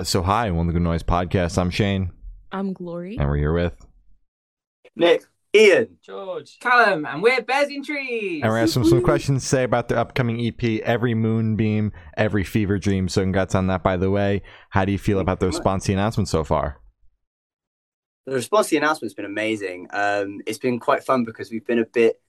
So, hi, One of the Good Noise podcast. I'm Shane, I'm Glory. and we're here with, Nick, Ian, George. Callum, and we're Bears in Trees. and we're asking some questions to say about the upcoming EP, Every Moonbeam, Every Fever Dream. So, congrats on that, by the way. How do you feel about the response to the announcement so far? the response to the announcement's been amazing. Um, it's been quite fun because we've been a bit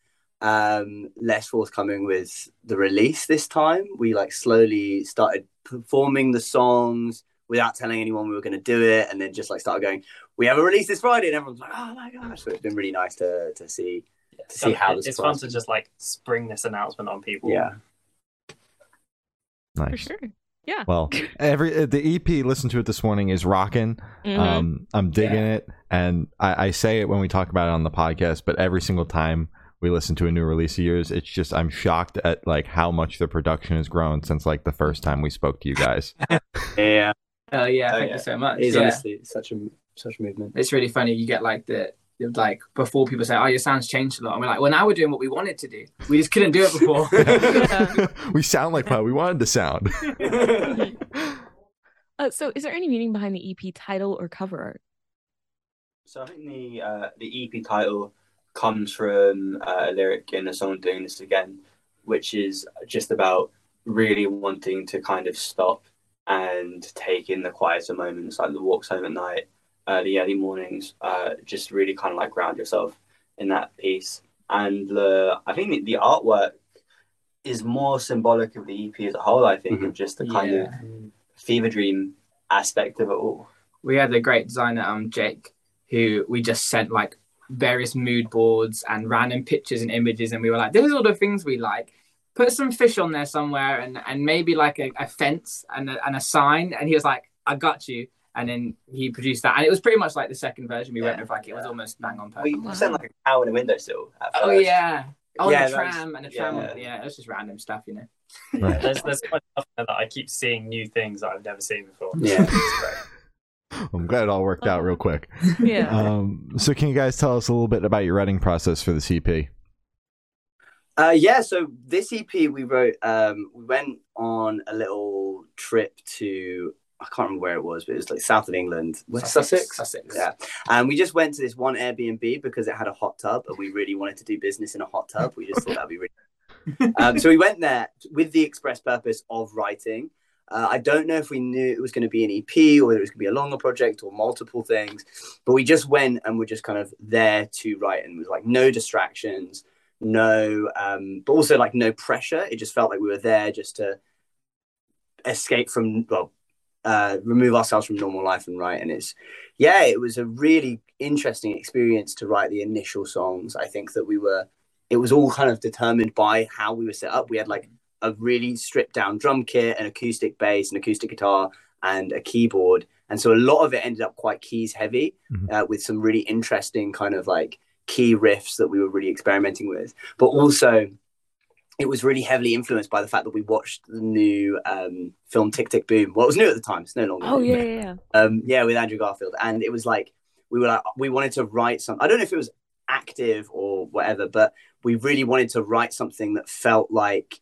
um, less forthcoming with the release this time. We like slowly started performing the songs without telling anyone we were going to do it, and then just like started going, "We have a release this Friday," and everyone's like, "Oh my gosh!" So it's been really nice to to see. To see how this it's fun to just like spring this announcement on people. Yeah, For Nice. sure. Yeah. Well, every uh, the EP, listen to it this morning, is rocking. Mhm. Um, I'm digging Yeah. it, and I, I say it when we talk about it on the podcast, but every single time we listen to a new release of yours, it's just I'm shocked at like how much the production has grown since like the first time we spoke to you guys. yeah. Oh yeah, Oh, thank yeah. you so much. It is yeah. honestly such a such a movement. It's really funny. You get like the like before people say, "Oh, your sound's changed a lot," and we're like, "Well, now we're doing what we wanted to do. We just couldn't do it before." we sound like how we wanted to sound. Uh, so, is there any meaning behind the EP title or cover art? So I think the uh, the EP title comes from uh, a lyric in a song "Doing This Again," which is just about really wanting to kind of stop and take in the quieter moments, like the walks home at night, uh, the early mornings. Uh, just really kind of like ground yourself in that piece. And the I think the, the artwork is more symbolic of the EP as a whole. I think of just the kind of fever dream aspect of it all. we had a great designer, um, Jake, who we just sent like various mood boards and random pictures and images, and we were like, "These are all the things we like." Put some fish on there somewhere, and and maybe like a, a fence and a, and a sign. And he was like, "I got you." And then he produced that, and it was pretty much like the second version we went with. Like it was almost bang on We perfect. wow. sent like a cow in a windowsill. At Oh yeah. Oh, Yeah, the that was- tram and a tram. yeah. Yeah. it was just random stuff, you know. Right. There's there's so much stuff there that I keep seeing new things that I've never seen before. Yeah. I'm glad it all worked out real quick. Yeah. Um, so, can you guys tell us a little bit about your writing process for the EP? Uh, yeah, so this EP we wrote, um, we went on a little trip to, I can't remember where it was, but it was like south of England, West Sussex. Sussex. Yeah, and we just went to this one Airbnb because it had a hot tub, and we really wanted to do business in a hot tub. We just thought that'd be really. um, so we went there with the express purpose of writing. Uh, I don't know if we knew it was going to be an EP or whether it was going to be a longer project or multiple things, but we just went and were just kind of there to write, and it was like no distractions, no, um, but also like no pressure. It just felt like we were there just to escape from well uh, remove ourselves from normal life and write. And it's, yeah, it was a really interesting experience to write the initial songs. I think that we were, it was all kind of determined by how we were set up. We had like a really stripped down drum kit, an acoustic bass, an acoustic guitar, and a keyboard. And so a lot of it ended up quite keys heavy Mhm. uh, with some really interesting kind of like key riffs that we were really experimenting with. But also, it was really heavily influenced by the fact that we watched the new um, film Tick Tick Boom. Well, it was new at the time. It's no longer. oh, new. yeah, yeah, yeah. Um, yeah, with Andrew Garfield, and it was like we were like we wanted to write some. I don't know if it was active or whatever, but we really wanted to write something that felt like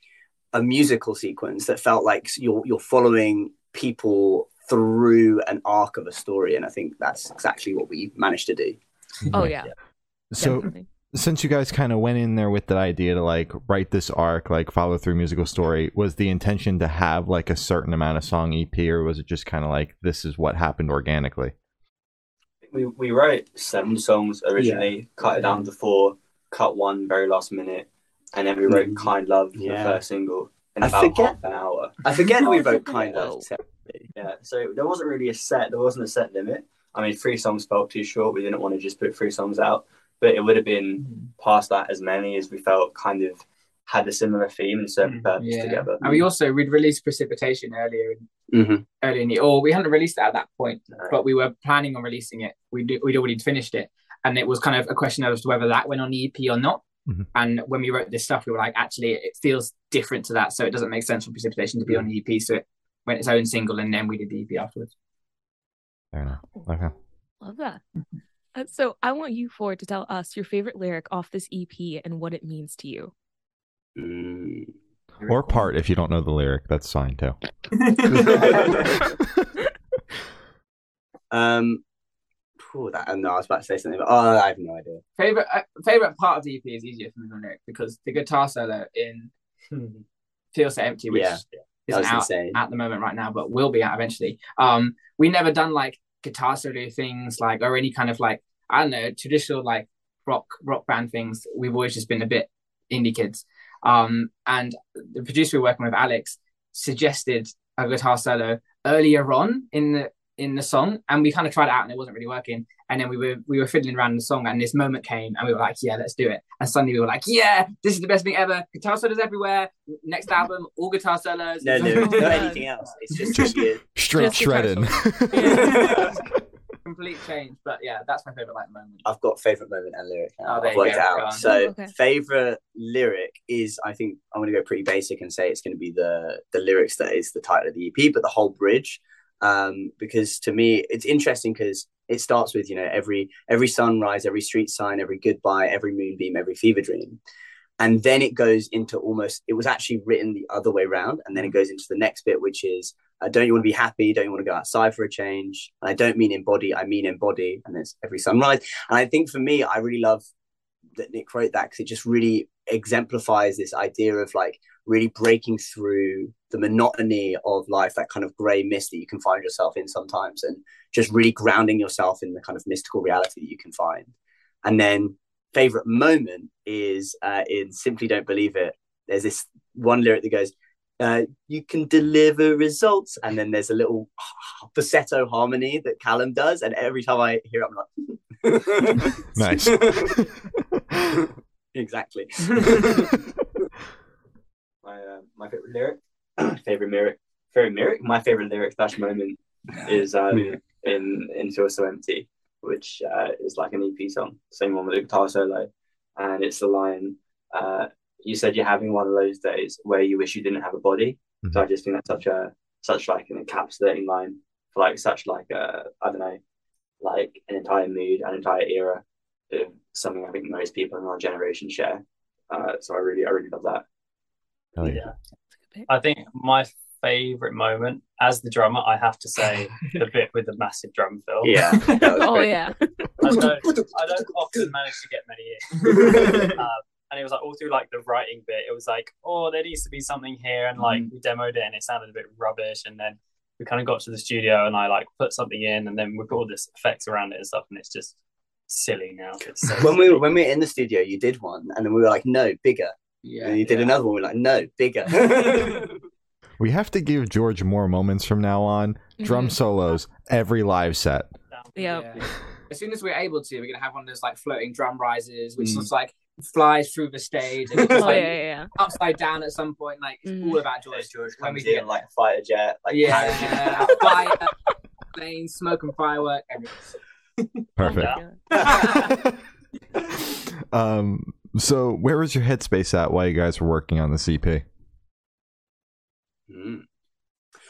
a musical sequence that felt like you're you're following people through an arc of a story, and I think that's exactly what we managed to do. Oh, yeah. So, definitely. since you guys kind of went in there with that idea to like write this arc, like follow through musical story, was the intention to have like a certain amount of song EP, or was it just kind of like this is what happened organically? We we wrote seven songs originally, cut it down to four, cut one very last minute, and then we wrote Mhm. "Kind Love" Yeah. the first single in I about forget- half an hour. I forget that we wrote kind wow. of. Yeah, so there wasn't really a set. There wasn't a set limit. I mean, three songs felt too short. We didn't want to just put three songs out, but it would have been past that as many as we felt kind of had a similar theme and certain purpose Yeah. together. And we also we'd released Precipitation earlier in hmm earlier in the or we hadn't released it at that point, No. but we were planning on releasing it. We would we'd already finished it, and it was kind of a question as to whether that went on the EP or not. Mhm. And when we wrote this stuff, we were like, actually, it feels different to that, so it doesn't make sense for Precipitation to be on the EP. So it went its own single, and then we did the EP afterwards. Fair enough. Okay. Love that. Uh, so, I want you four to tell us your favorite lyric off this EP and what it means to you. Mm. Or part if you don't know the lyric, that's fine too. Um, phew, that, no, I was about to say something, but oh, I have no idea. Favorite uh, favorite part of the EP is easier for me than lyric because the guitar solo in Feel So Empty, which Yeah, That isn't out insane. at the moment right now, but will be out eventually. Um, we never done like guitar solo things, like or any kind of like I don't know traditional like rock rock band things. We've always just been a bit indie kids. Um, and the producer we we're working with, Alex, suggested a guitar solo earlier on in the in the song, and we kind of tried it out, and it wasn't really working. And then we were we were fiddling around in the song, and this moment came, and we were like, "Yeah, let's do it." And suddenly we were like, "Yeah, this is the best thing ever! Guitar solos everywhere. Next album, all guitar solos." No lyrics, no God. anything else. It's just weird. Straight Just shredding. complete change. But yeah, that's my favorite like moment. I've got favorite moment and lyric now. Oh, there I've you worked go. out. So Oh, okay. favorite lyric is I think I'm gonna go pretty basic and say it's gonna be the the lyrics that is the title of the EP, but the whole bridge. Um, because to me it's interesting because it starts with, you know, every every sunrise, every street sign, every goodbye, every moonbeam, every fever dream. And then it goes into almost it was actually written the other way around, and then it goes into the next bit, which is uh, don't you want to be happy? Don't you want to go outside for a change? And I don't mean embody, I mean embody. And it's every sunrise. And I think for me, I really love that Nick wrote that because it just really exemplifies this idea of like really breaking through the monotony of life, that kind of grey mist that you can find yourself in sometimes, and just really grounding yourself in the kind of mystical reality that you can find. And then, favorite moment is uh, in Simply Don't Believe It. There's this one lyric that goes, uh, you can deliver results. And then there's a little falsetto harmony that Callum does. And every time I hear it, I'm like, nice. exactly. My uh, my favorite lyric, favorite lyric, favorite lyric. My favorite lyric slash moment is um, Yeah. in in Feel So Empty, which uh, is like an EP song, same one with a guitar solo, and it's the line. Uh, you said you're having one of those days where you wish you didn't have a body. So I just think that's such a such like an encapsulating line for like such like a I don't know, like an entire mood, an entire era of something I think most people in our generation share. Uh, so I really I really love that. Hell yeah. Yeah. I think my favorite moment as the drummer, I have to say the bit with the massive drum fill. Yeah. Oh yeah. I don't, I don't often manage to get many in. um, and it was like all through like the writing bit, it was like, oh, there needs to be something here, and like we demoed it, and it sounded a bit rubbish, and then we kind of got to the studio, and I like put something in, and then we put all this effects around it and stuff, and it's just silly now. It's so When we were when we were in the studio, you did one, and then we were like, "No, bigger." Yeah, and you did yeah. another one. We're like, "No, bigger." We have to give George more moments from now on. Drum Mhm. solos every live set. Yep. Yeah. As soon as we're able to, we're gonna have one of those like floating drum rises, which Mm. just like flies through the stage and it's just Oh like yeah, yeah, yeah. upside down at some point. Like it's Mhm. all about George. George, George When we comes get like a fighter jet, like Yeah, fire, planes, smoke and firework, everything. Perfect. Um, so where was your headspace at while you guys were working on the EP? Mm.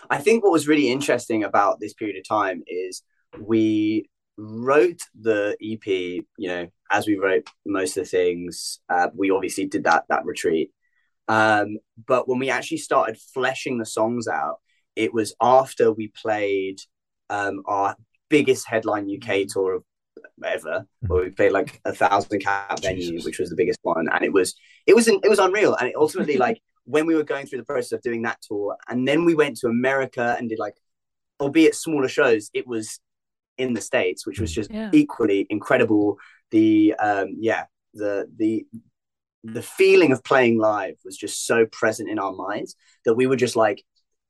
I think what was really interesting about this period of time is we wrote the EP, you know, as we wrote most of the things. Uh, we obviously did that that retreat, um, but when we actually started fleshing the songs out, it was after we played um, our biggest headline UK tour of ever, where we played like a thousand cap venue, which was the biggest one, and it was it was it was unreal, and it ultimately like when we were going through the process of doing that tour, and then we went to America and did like, albeit smaller shows, it was in the states, which was just Yeah. equally incredible. The um, yeah, the the the feeling of playing live was just so present in our minds that we were just like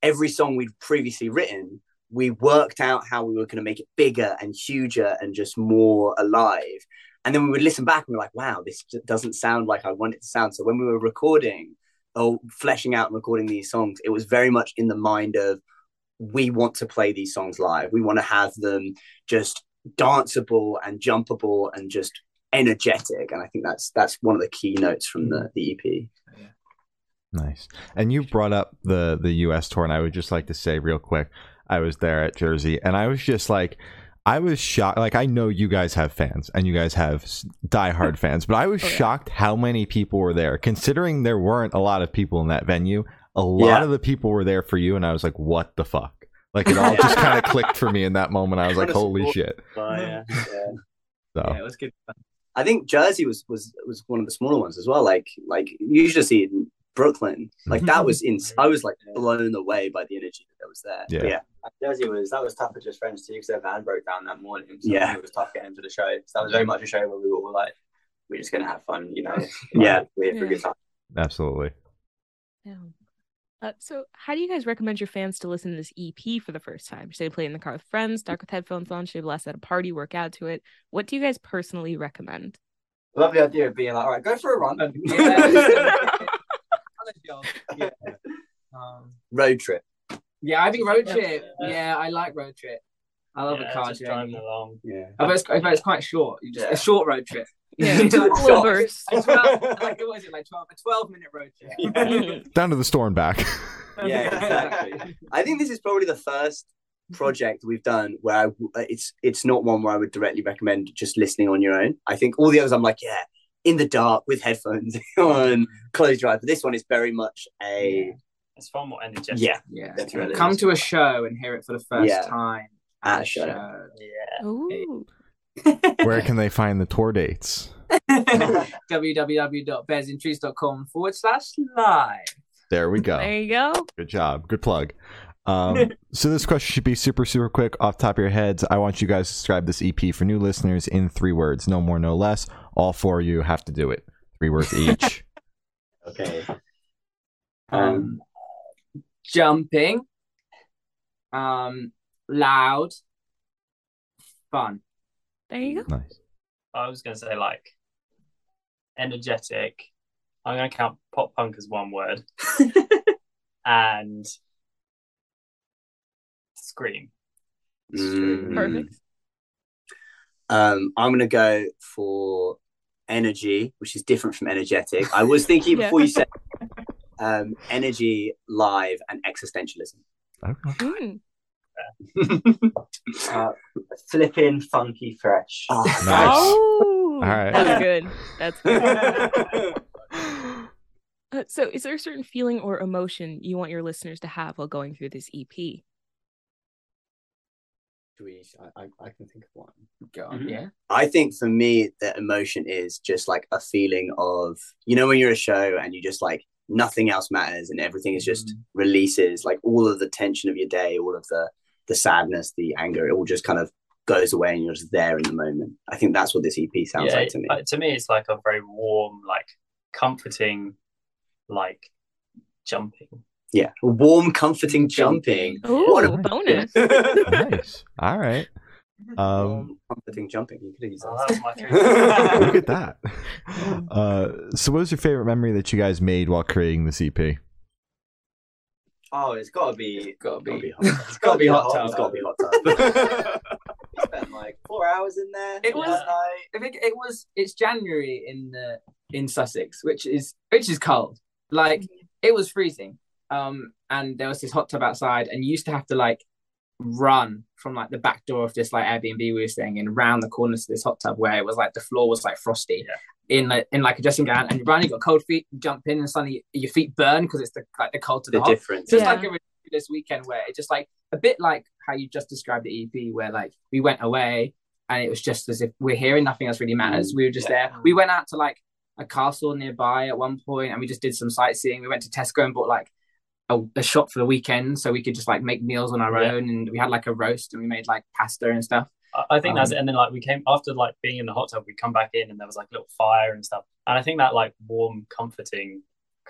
every song we'd previously written we worked out how we were going to make it bigger and huger and just more alive and then we would listen back and we're like wow this doesn't sound like i want it to sound so when we were recording or fleshing out and recording these songs it was very much in the mind of we want to play these songs live. We want to have them just danceable and jumpable and just energetic. And i think that's that's one of the key notes from the, mm. the ep Nice. And you brought up the the US tour and I would just like to say real quick, I was there at Jersey and I was just like I was shocked like I know you guys have fans and you guys have diehard fans, but I was Oh, yeah. shocked how many people were there considering there weren't a lot of people in that venue. A lot Yeah. of the people were there for you and I was like what the fuck? Like it all just kind of clicked for me in that moment. I was like, holy shit. But, yeah, yeah. So Yeah, it was good. I think Jersey was was was one of the smaller ones as well. Like like you usually see Brooklyn. Like that was in. I was like blown away by the energy that was there. Yeah. Yeah. Jersey was that was tough for just friends too because their van broke down that morning. So Yeah. it was tough getting to the show. So that was very much a show where we were all like, we're just gonna have fun, you know. Like, Yeah. we're here for a good time. absolutely. Yeah. Uh, so, how do you guys recommend your fans to listen to this EP for the first time? Should they play in the car with friends, dark with headphones on? Should they blast at a party, work out to it? What do you guys personally recommend? Love the idea of being like, all right, go for a run. yeah. Um, Road trip. yeah, I think road trip. Yeah, I like road trip. I love Yeah, a car just driving journey. along. Yeah. I bet it's, I bet it's quite short. You just Yeah. a short road trip. Yeah, Like little short- bursts. a 12, like what is it? Like twelve, a twelve minute road trip. Mhm. Down to the store and back. Yeah, exactly. I think this is probably the first project we've done where I, uh, it's it's not one where I would directly recommend just listening on your own. I think all the others I'm like, yeah, in the dark with headphones on, close your eyes. But this one is very much a It's far more energetic. yeah Yeah. That's Come to a show and hear it for the first Yeah. time At at a a show. show. Yeah. Ooh. Where can they find the tour dates? www.bearsintrees.com forward slash live. There we go. There you go. Good job. Good plug. Um, so this question should be super, super quick off the top of your heads. I want you guys to describe this EP for new listeners in three words, no more, no less. All four of you have to do it. Three words each. okay. Um, jumping, um, loud, fun. There you go. nice. I was gonna say like energetic. I'm gonna count pop punk as one word. and scream. Mm. Perfect. Um, I'm gonna go for energy, which is different from energetic. I was thinking Yeah. before you said um, energy, live, and existentialism. Okay. Mm. Uh, flipping funky fresh. Oh, Nice. Oh, All right. that's good. That's good. Uh, so, is there a certain feeling or emotion you want your listeners to have while going through this E EP? I, I, I can think of one. Go on, Mhm. yeah. I think for me, the emotion is just like a feeling of, you know, when you're a show and you just like nothing else matters and everything is just Mhm. releases, like all of the tension of your day, all of the the sadness, the anger, it all just kind of goes away and you're just there in the moment. I think that's what this EP sounds yeah, like to me. to me, it's like a very warm, like comforting, like jumping. Yeah, warm, comforting jumping. Oh, What a- bonus. nice. All right. Um, warm, comforting jumping. You could use that. that's my favorite. look at that. Uh, so, what was your favorite memory that you guys made while creating this E EP? Oh, it's gotta be Gotta Gotta be be. hot. it's gotta be hot tub. It's got to be hot tub. We spent like four hours in there. It was- night. I think it was it's January in the in Sussex, which is which is cold. Like it was freezing. Um and there was this hot tub outside and you used to have to like run from like the back door of this like Airbnb we were staying in around the corners to this hot tub where it was like the floor was like frosty in like in like a dressing gown and you run, you got cold feet, you jump in and suddenly your feet burn because it's the like the cold to the, the hot. difference. Just Yeah. like a ridiculous weekend where it just like a bit like how you just described the EP, where like we went away and it was just as if we're here and nothing else really matters. We were just Yeah. there. We went out to like a castle nearby at one point and we just did some sightseeing. We went to Tesco and bought like a, a shop for the weekend so we could just like make meals on our Yeah. own and we had like a roast and we made like pasta and stuff. I- I think that's Um, it. And then like we came after like being in the hot tub, we come back in and there was like a little fire and stuff. And I think that like warm, comforting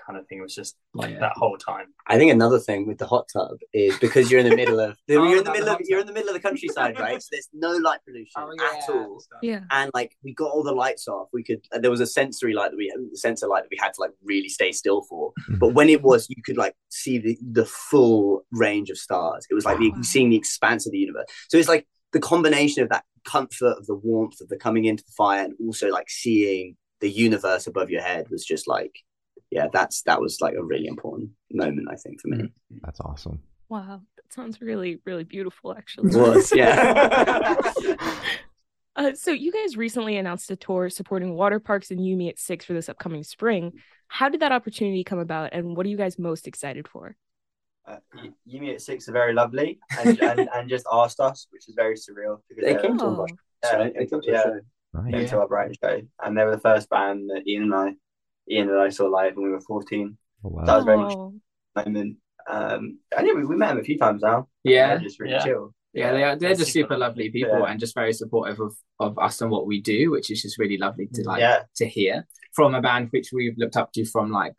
kind of thing It was just like Yeah. that whole time. I think another thing with the hot tub is because you're in the middle of Oh, you're in oh, the about the middle of hot you're in the middle of the countryside, right? So there's no light pollution Oh, at all. Yeah. And like we got all the lights off. We could there was a sensory light that we sensor light that we had to like really stay still for. But when it was, you could like see the the full range of stars. It was like the, Wow. seeing the expanse of the universe. So it's like the combination of that comfort of the warmth of the coming into the fire and also like seeing the universe above your head was just like yeah that's that was like a really important moment i think for me That's awesome. Wow. That sounds really, really beautiful, actually. it was yeah Uh, so you guys recently announced a tour supporting Waterparks and You Me At Six for this upcoming spring. How did that opportunity come about, and what are you guys most excited for? uh, You Me At Six are very lovely and, and, and just asked us, which is very surreal. Because They came to Oh. watch. Yeah, they yeah. the show. Nice. came to our Brighton show, and they were the first band that Ian and I, Ian and I saw live when we were fourteen. Oh, wow. That was very much Oh. moment. Um, and yeah, we, we met him a few times now. Yeah. They're just really Yeah. chill. Yeah, they are. They're That's just super super lovely people Yeah. and just very supportive of, of us and what we do, which is just really lovely to like Yeah. to hear from a band which we've looked up to from like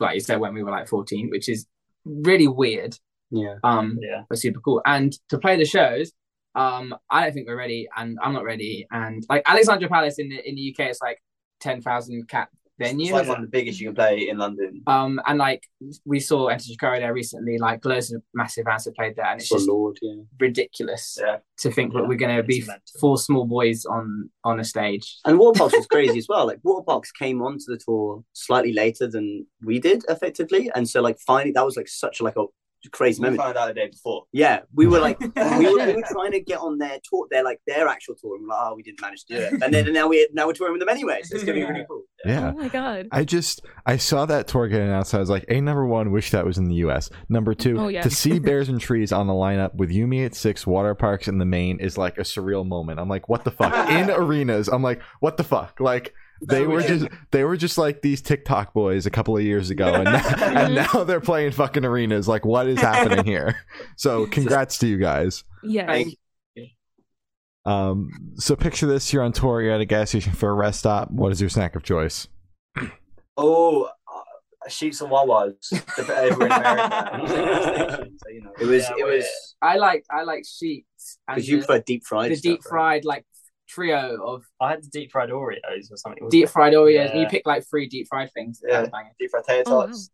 like you said when we were like 14, which is really weird. Yeah. Um Yeah. but super cool. And to play the shows, um, I don't think we're ready and I'm not ready. And like Alexandra Palace in the in the UK it's like ten thousand cap venue. It's like one of the biggest you can play in London. Um and like we saw Enter Shikari there recently, like loads of massive bands have played there and it's just Lord, yeah. ridiculous Yeah. to think that Yeah, we're going to be mental. four small boys on on a stage. And Waterparks was crazy as well. Like Waterparks came onto the tour slightly later than we did, effectively, and so like finally that was like such like a crazy We moment. found out the day before. Yeah, we were like we were, we were trying to get on their tour, their like their actual tour, and we're like, oh, we didn't manage to do it. And then now we now we're touring with them anyway, so it's gonna be really cool. Yeah. Oh my god. I just I saw that tour get announced. I was like, a number one, wish that was in the U.S. Number two, Oh, yeah. to see Bears in Trees on the lineup with You Me At Six, Water Parks in the main is like a surreal moment. I'm like, what the fuck? In arenas, I'm like, what the fuck? Like they were just they were just like these TikTok boys a couple of years ago, and now, and now they're playing fucking arenas. Like, what is happening here? So, congrats to you guys. Yes. Thank Um, so picture this: you're on tour, you're at a gas station for a rest stop. What is your snack of choice? Oh, uh, Sheetz and Wawas over in America. so, you know, It was yeah, it was I like I like Sheetz because you the, prefer deep fried the stuff, deep right? fried like trio of I had the deep fried Oreos or something. deep fried Oreos. And you pick like three deep fried things. Yeah. That's banging. deep fried tater Oh, wow. tots.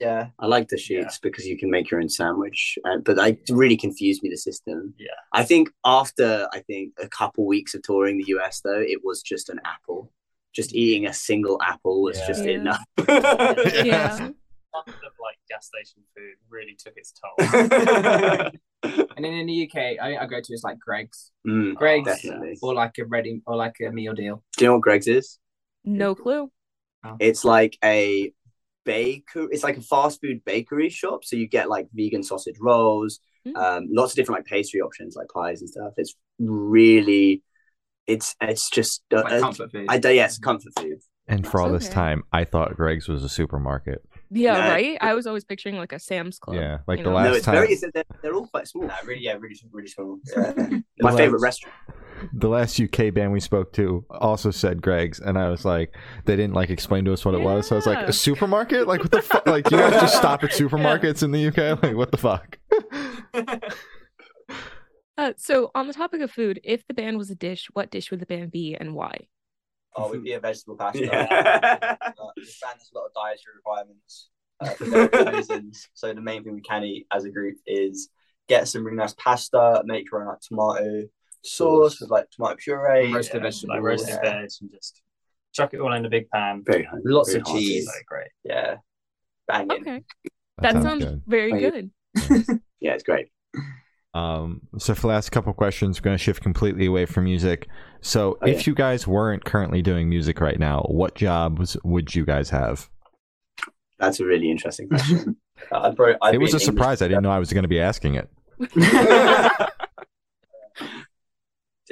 Yeah, I like the Sheetz because you can make your own sandwich, uh, but I it really confused me the system. Yeah. I think after I think a couple weeks of touring the US though, it was just an apple. Just eating a single apple was Yeah. just Yeah. enough. Yeah. Month of like gas station food really took its toll. And then in the UK, I, I go to is like Greggs, Mm, Greggs, definitely. or like a ready or like a meal deal. Do you know what Greggs is? No clue. It's like a baker. It's like a fast food bakery shop. So you get like vegan sausage rolls, Mm. um, lots of different like pastry options, like pies and stuff. It's really, it's it's just uh, Like comfort food. I yes, comfort food. And for all this time, I thought Greggs was a supermarket. Yeah, No. right? I was always picturing like a Sam's Club. Yeah, like you the know? last no, it's time. very. It's, they're, they're all quite small. Nah, really, yeah, really, really small. Yeah. My The favorite restaurant. the last UK band we spoke to also said Greggs, and I was like, they didn't like explain to us what it was. So I was like, a supermarket? Like what the fuck? Like you guys just stop at supermarkets in the UK? Like what the fuck? Uh, so on the topic of food, if the band was a dish, what dish would the band be and why? Oh, we'd be a vegetable pasta. Yeah. Uh, this band has a lot of dietary requirements uh, for reasons. So the main thing we can eat as a group is get some really nice pasta, make your own like tomato sauce with like tomato puree, Roasted yeah, vegetables. like roasted Yeah. veg and just chuck it all in a big pan. Very hungry. Lots very of hearty. cheese. So great. Yeah, banging. Okay. That, sounds, very Are you- good. Yeah, it's great. Um, so for the last couple questions, we're going to shift completely away from music. So Oh, if yeah. you guys weren't currently doing music right now, what jobs would you guys have? That's a really interesting question. Uh, I'd probably, I'd it was a an English surprise. I didn't know I was going to be asking it. so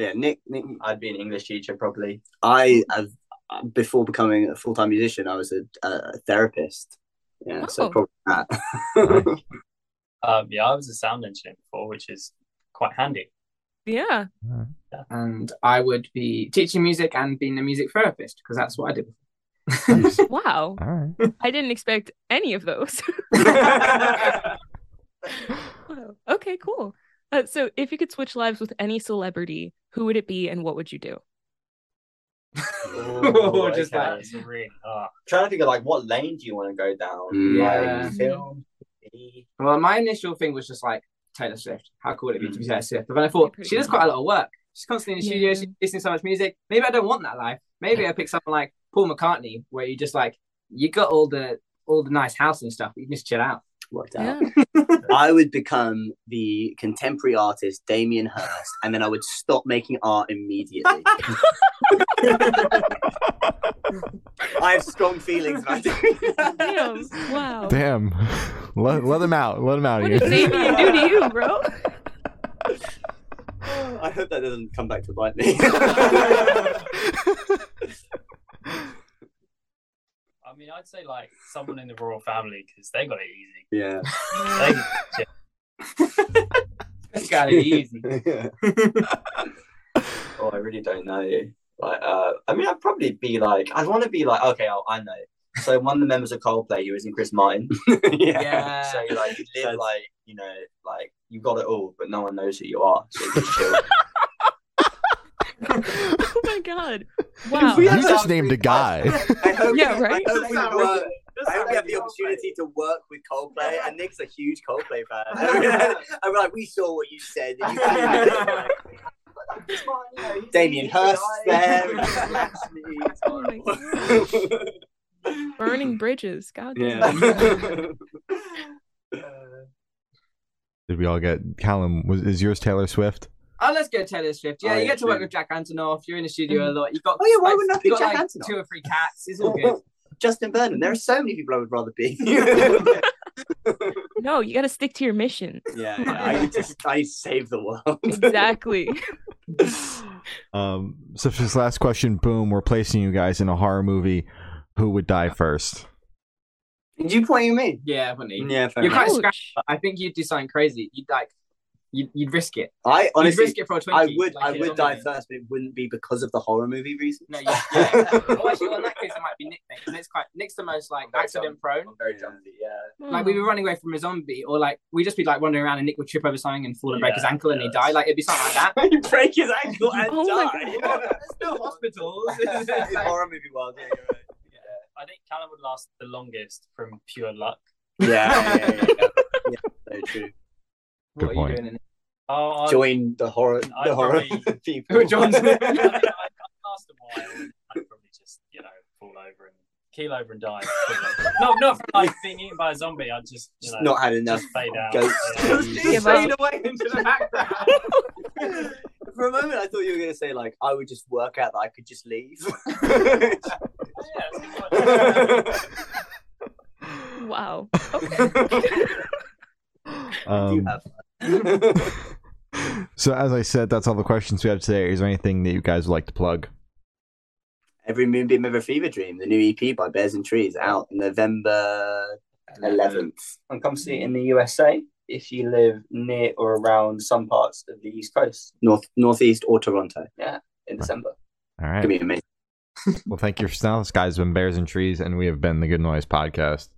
yeah, Nick, Nick, I'd be an English teacher probably. I have before becoming a full time musician, I was a, a therapist. Yeah, so Oh. probably that. Um, yeah, I was a sound engineer before, which is quite handy. Yeah. and I would be teaching music and being a music therapist because that's what I did. Wow. All right. I didn't expect any of those. Wow. Okay, cool. Uh, so if you could switch lives with any celebrity, who would it be and what would you do? Oh, just okay. that. It's really hard. trying to figure of like what lane do you want to go down? Mm. Yeah. Like, film. Well, my initial thing was just like Taylor Swift. How cool would it be to be Mm. Taylor Swift? But then I thought she does quite a lot of work. She's constantly in the studio. She's listening to so much music. Maybe I don't want that life. Maybe I pick someone like Paul McCartney, where you just like you got all the all the nice house and stuff, but you can just chill out. Worked out. Yeah. I would become the contemporary artist Damien Hirst, and then I would stop making art immediately. I have strong feelings about doing. Damn. Wow. Damn. let, let them out. Let them out What of did here. Damien do to you, bro? I hope that doesn't come back to bite me. I mean, I'd say like someone in the royal family because they got it easy. yeah. They, It's kind of easy. Oh, I really don't know. Like, uh, I mean, I'd probably be like, I'd want to be like, okay, I'll, I know. So one of the members of Coldplay, who isn't Chris Martin. Yeah. yeah. So like, you live like, you know, like you've got it all, but no one knows who you are. So you just chill. Oh my god. Wow. we You just named a guy. I hope, Yeah, right? I hope, we, work, I hope we have the opportunity to work with Coldplay, and Nick's a huge Coldplay fan. I'm like, we saw what you said. and you said it." Damien Hirst there. and slaps me. It's Oh. Burning bridges. God damn. Yeah. Uh, Did we all get Callum? Was is yours Taylor Swift? Oh, let's go Taylor Swift. Yeah, Oh, you yeah, get to work true. with Jack Antonoff. You're in the studio a lot. You've got Oh, yeah, why like, wouldn't I you've got, Jack like, Antonoff? two or three cats. It's all good. Justin Vernon. There are so many people I would rather be. No, you got to stick to your mission. yeah, yeah, I just I save the world. Exactly. Um. So for this last question, boom, we're placing you guys in a horror movie. Who would die first? Did you point at me? Yeah, funny. Yeah, fair You're enough. quite Ouch. scrappy. I think you'd do something crazy. You'd like, you'd, you'd risk it. I You'd honestly, risk it for a Twinkie. I would, like I would die there. first, but it wouldn't be because of the horror movie reason. No, yeah. yeah. well, actually, well, in that case, it might be Nick. then, 'cause Nick's quite Nick's the most like I'm accident jumpy. prone. I'm very jumpy, yeah. Hmm. Like we'd be running away from a zombie, or like we'd just be like wandering around, and Nick would trip over something and fall and break his Yeah, ankle, and he'd die. Like it'd be something like that. you break his ankle and Oh my die. There's no hospitals. It's In like- horror movie world, yeah, you're right. I think Callum would last the longest from pure luck. Yeah, yeah, yeah, yeah. yeah very true. Good what are point. you doing? In it? Oh, I'd, Join the horror, I'd the horror probably- people. John's- I think I'd, I'd last a while. I'd probably just, you know, fall over and keel over and die. probably. not, not from like being eaten by a zombie. I'd just, you Just know, not had enough. just fade out. goats. Yeah. Give Fade away into the background. For a moment, I thought you were going to say like I would just work out that I could just leave. Yeah, it's a good. Wow. Um, so as I said, that's all the questions we have today. Is there anything that you guys would like to plug? Every Moonbeam of a Fever Dream, the new EP by Bears in Trees, out November 11th. And come see it in the USA if you live near or around some parts of the East Coast North Northeast or Toronto. Yeah, in December. All right. It's right. gonna be amazing. Well, thank you for now. This guy's been Bears in Trees, and we have been the Good Noise Podcast.